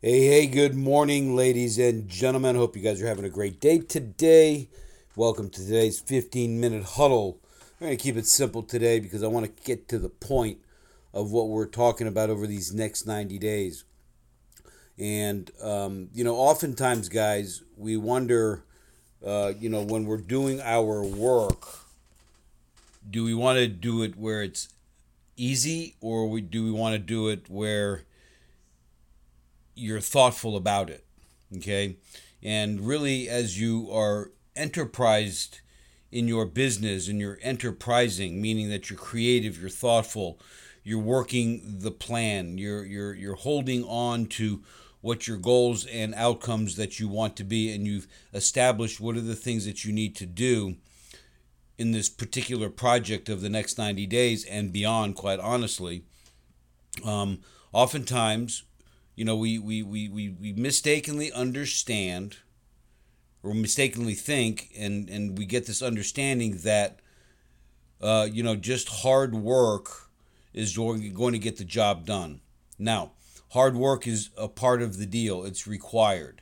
Hey, hey, good morning, ladies and gentlemen. Hope you guys are having a great day today. Welcome to today's 15 minute huddle. I'm going to keep it simple today because I want to get to the point of what we're talking about over these next 90 days. And, um, you know, oftentimes, guys, we wonder, uh, you know, when we're doing our work, do we want to do it where it's easy or we, do we want to do it where you're thoughtful about it. Okay. And really, as you are enterprised in your business and you're enterprising, meaning that you're creative, you're thoughtful, you're working the plan, you're, you're, you're holding on to what your goals and outcomes that you want to be, and you've established what are the things that you need to do in this particular project of the next 90 days and beyond, quite honestly. Um, oftentimes, you know, we, we, we, we, we mistakenly understand or mistakenly think, and, and we get this understanding that, uh, you know, just hard work is going to get the job done. Now, hard work is a part of the deal, it's required.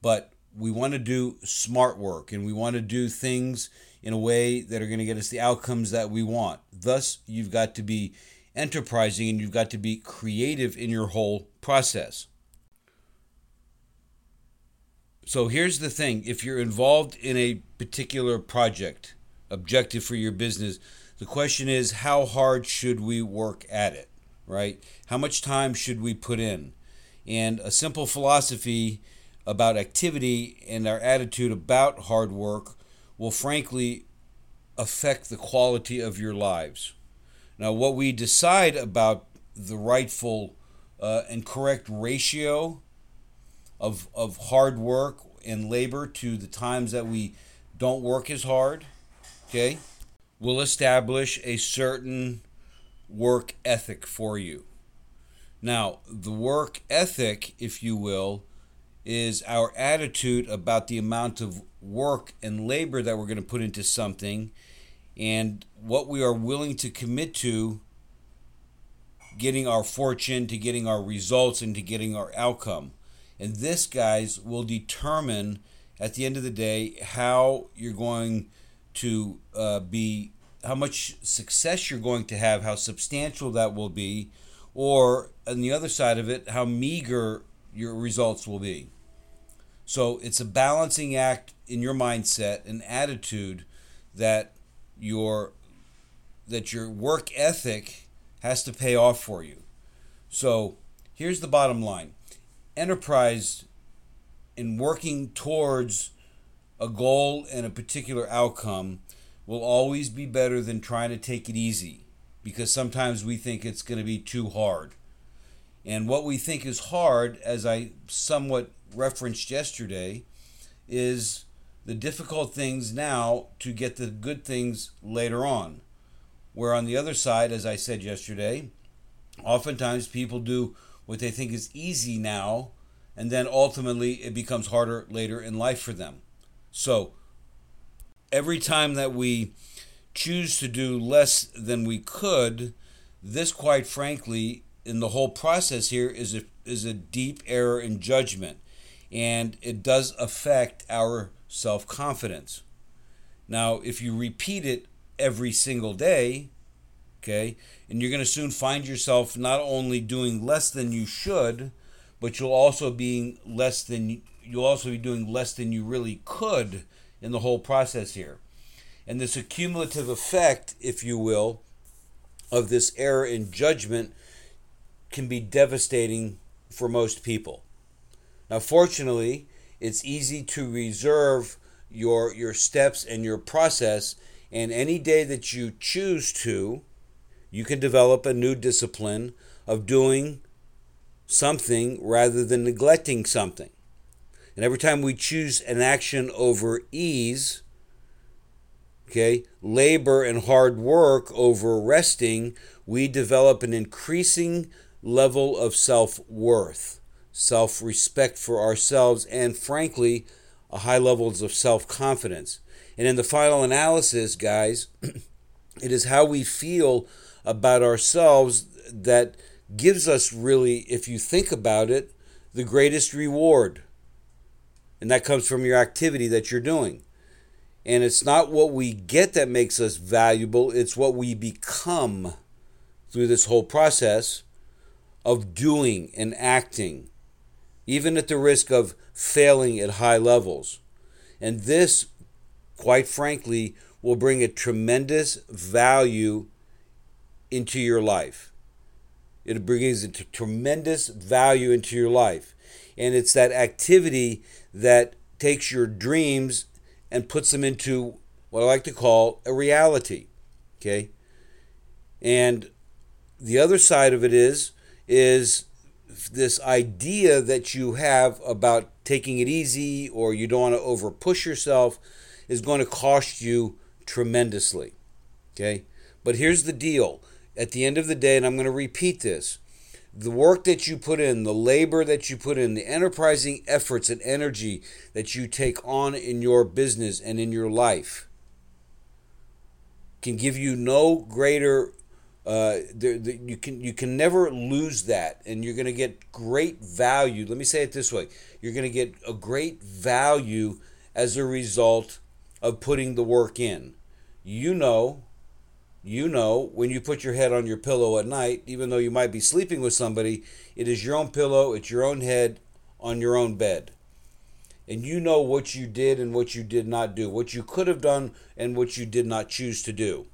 But we want to do smart work and we want to do things in a way that are going to get us the outcomes that we want. Thus, you've got to be enterprising and you've got to be creative in your whole process. So here's the thing if you're involved in a particular project, objective for your business, the question is how hard should we work at it, right? How much time should we put in? And a simple philosophy about activity and our attitude about hard work will frankly affect the quality of your lives. Now, what we decide about the rightful uh, and correct ratio of, of hard work and labor to the times that we don't work as hard, okay, will establish a certain work ethic for you. Now, the work ethic, if you will, is our attitude about the amount of work and labor that we're going to put into something and what we are willing to commit to getting our fortune, to getting our results, and to getting our outcome. And this, guys, will determine at the end of the day how you're going to uh, be, how much success you're going to have, how substantial that will be, or on the other side of it, how meager your results will be. So it's a balancing act in your mindset and attitude that your that your work ethic has to pay off for you. So here's the bottom line enterprise in working towards a goal and a particular outcome will always be better than trying to take it easy because sometimes we think it's going to be too hard. And what we think is hard, as I somewhat referenced yesterday, is the difficult things now to get the good things later on. Where on the other side, as I said yesterday, oftentimes people do what they think is easy now, and then ultimately it becomes harder later in life for them. So every time that we choose to do less than we could, this, quite frankly, in the whole process here is a, is a deep error in judgment. And it does affect our self confidence. Now, if you repeat it every single day, okay, and you're going to soon find yourself not only doing less than you should, but you'll also being less than you'll also be doing less than you really could in the whole process here. And this accumulative effect, if you will, of this error in judgment can be devastating for most people. Now, fortunately, it's easy to reserve your your steps and your process and any day that you choose to you can develop a new discipline of doing something rather than neglecting something. And every time we choose an action over ease okay labor and hard work over resting we develop an increasing level of self-worth self respect for ourselves, and frankly, a high levels of self confidence. And in the final analysis, guys, it is how we feel about ourselves that gives us really, if you think about it, the greatest reward. And that comes from your activity that you're doing. And it's not what we get that makes us valuable, it's what we become through this whole process of doing and acting, even at the risk of failing at high levels. And this, quite frankly, will bring a tremendous value into your life. It brings a tremendous value into your life. And it's that activity that takes your dreams and puts them into what I like to call a reality. Okay? And the other side of it is is this idea that you have about taking it easy or you don't want to over push yourself is going to cost you tremendously. Okay? But here's the deal. At the end of the day, and I'm going to repeat this the work that you put in, the labor that you put in, the enterprising efforts and energy that you take on in your business and in your life can give you no greater uh, the, the, you can you can never lose that, and you're going to get great value. Let me say it this way: you're going to get a great value as a result of putting the work in. You know, you know, when you put your head on your pillow at night, even though you might be sleeping with somebody, it is your own pillow, it's your own head on your own bed. And you know what you did and what you did not do, what you could have done and what you did not choose to do.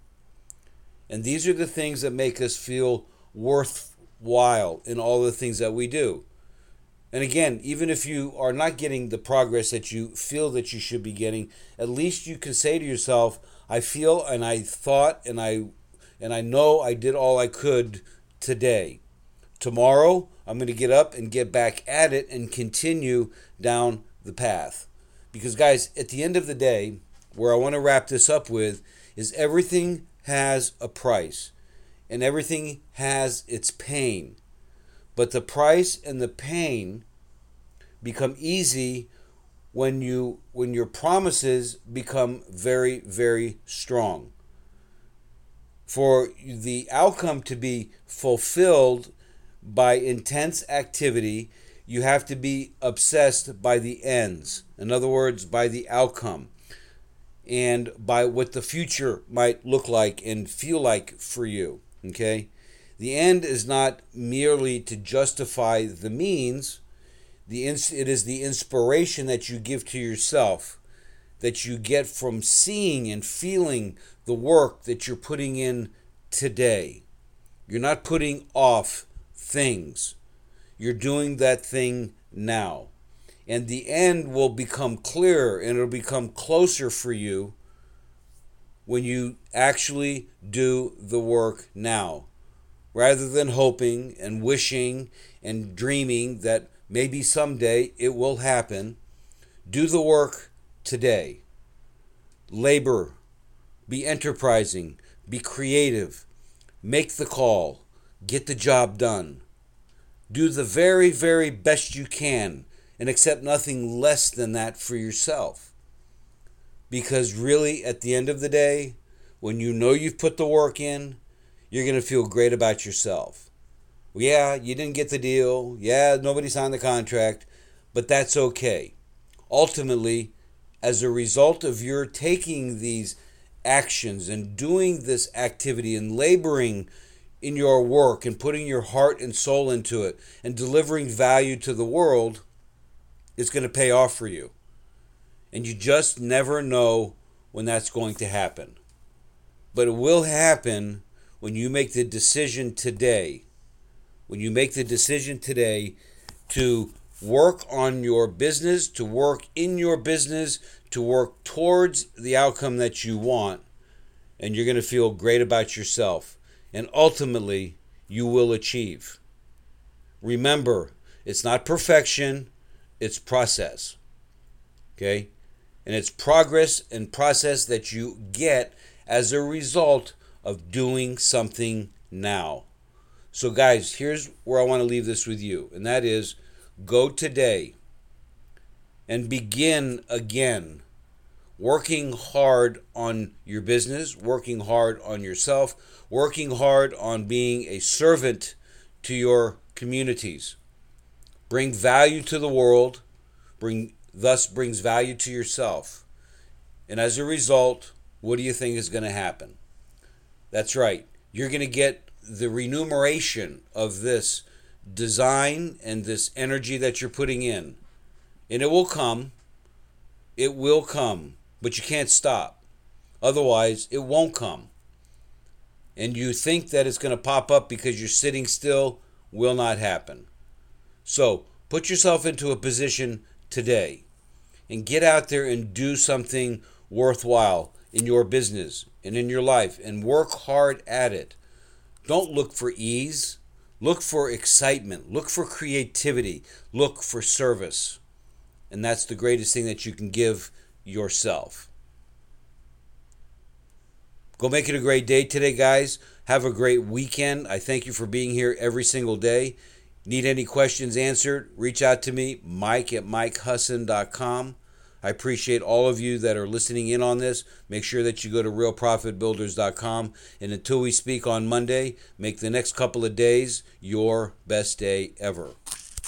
And these are the things that make us feel worthwhile in all the things that we do. And again, even if you are not getting the progress that you feel that you should be getting, at least you can say to yourself, I feel and I thought and I and I know I did all I could today. Tomorrow, I'm going to get up and get back at it and continue down the path. Because guys, at the end of the day, where I want to wrap this up with is everything has a price and everything has its pain. But the price and the pain become easy when you when your promises become very very strong. For the outcome to be fulfilled by intense activity, you have to be obsessed by the ends. In other words, by the outcome and by what the future might look like and feel like for you. Okay? The end is not merely to justify the means, the it is the inspiration that you give to yourself that you get from seeing and feeling the work that you're putting in today. You're not putting off things. You're doing that thing now and the end will become clearer and it'll become closer for you when you actually do the work now. Rather than hoping and wishing and dreaming that maybe someday it will happen do the work today. Labor. Be enterprising. Be creative. Make the call. Get the job done. Do the very very best you can and accept nothing less than that for yourself. Because really, at the end of the day, when you know you've put the work in, you're going to feel great about yourself. Yeah, you didn't get the deal. Yeah, nobody signed the contract, but that's okay. Ultimately, as a result of your taking these actions and doing this activity and laboring in your work and putting your heart and soul into it and delivering value to the world, is going to pay off for you. And you just never know when that's going to happen. But it will happen when you make the decision today. When you make the decision today to work on your business, to work in your business, to work towards the outcome that you want, and you're going to feel great about yourself. And ultimately, you will achieve. Remember, it's not perfection, it's process. Okay? And it's progress and process that you get as a result of doing something now. So, guys, here's where I want to leave this with you, and that is go today and begin again working hard on your business, working hard on yourself, working hard on being a servant to your communities bring value to the world, bring thus brings value to yourself. And as a result, what do you think is going to happen? That's right. You're going to get the remuneration of this design and this energy that you're putting in. And it will come. It will come, but you can't stop. Otherwise, it won't come. And you think that it's going to pop up because you're sitting still, will not happen. So, put yourself into a position today and get out there and do something worthwhile in your business and in your life and work hard at it. Don't look for ease. Look for excitement. Look for creativity. Look for service. And that's the greatest thing that you can give yourself. Go make it a great day today, guys. Have a great weekend. I thank you for being here every single day. Need any questions answered? Reach out to me, mike at mikehusson.com. I appreciate all of you that are listening in on this. Make sure that you go to realprofitbuilders.com. And until we speak on Monday, make the next couple of days your best day ever.